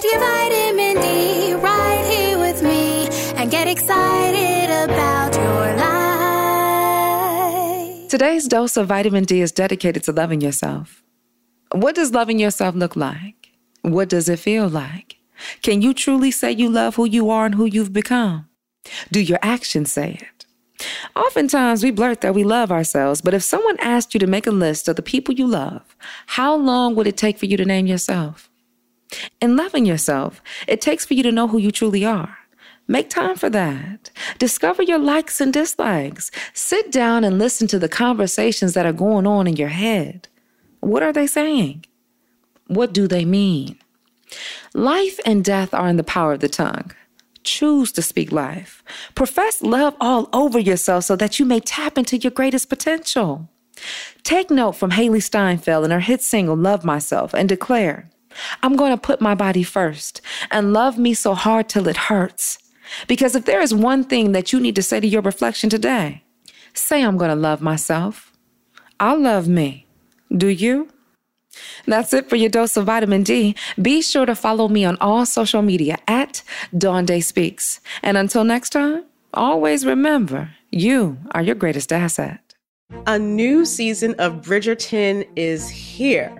Get your vitamin D right here with me and get excited about your life. Today's dose of vitamin D is dedicated to loving yourself. What does loving yourself look like? What does it feel like? Can you truly say you love who you are and who you've become? Do your actions say it? Oftentimes, we blurt that we love ourselves, but if someone asked you to make a list of the people you love, how long would it take for you to name yourself? In loving yourself, it takes for you to know who you truly are. Make time for that. Discover your likes and dislikes. Sit down and listen to the conversations that are going on in your head. What are they saying? What do they mean? Life and death are in the power of the tongue. Choose to speak life. Profess love all over yourself so that you may tap into your greatest potential. Take note from Hailee Steinfeld in her hit single Love Myself and declare, I'm going to put my body first and love me so hard till it hurts. Because if there is one thing that you need to say to your reflection today, say, I'm going to love myself. I'll love me. Do you? That's it for your dose of vitamin D. Be sure to follow me on all social media at Dawn Day Speaks. And until next time, always remember you are your greatest asset. A new season of Bridgerton is here.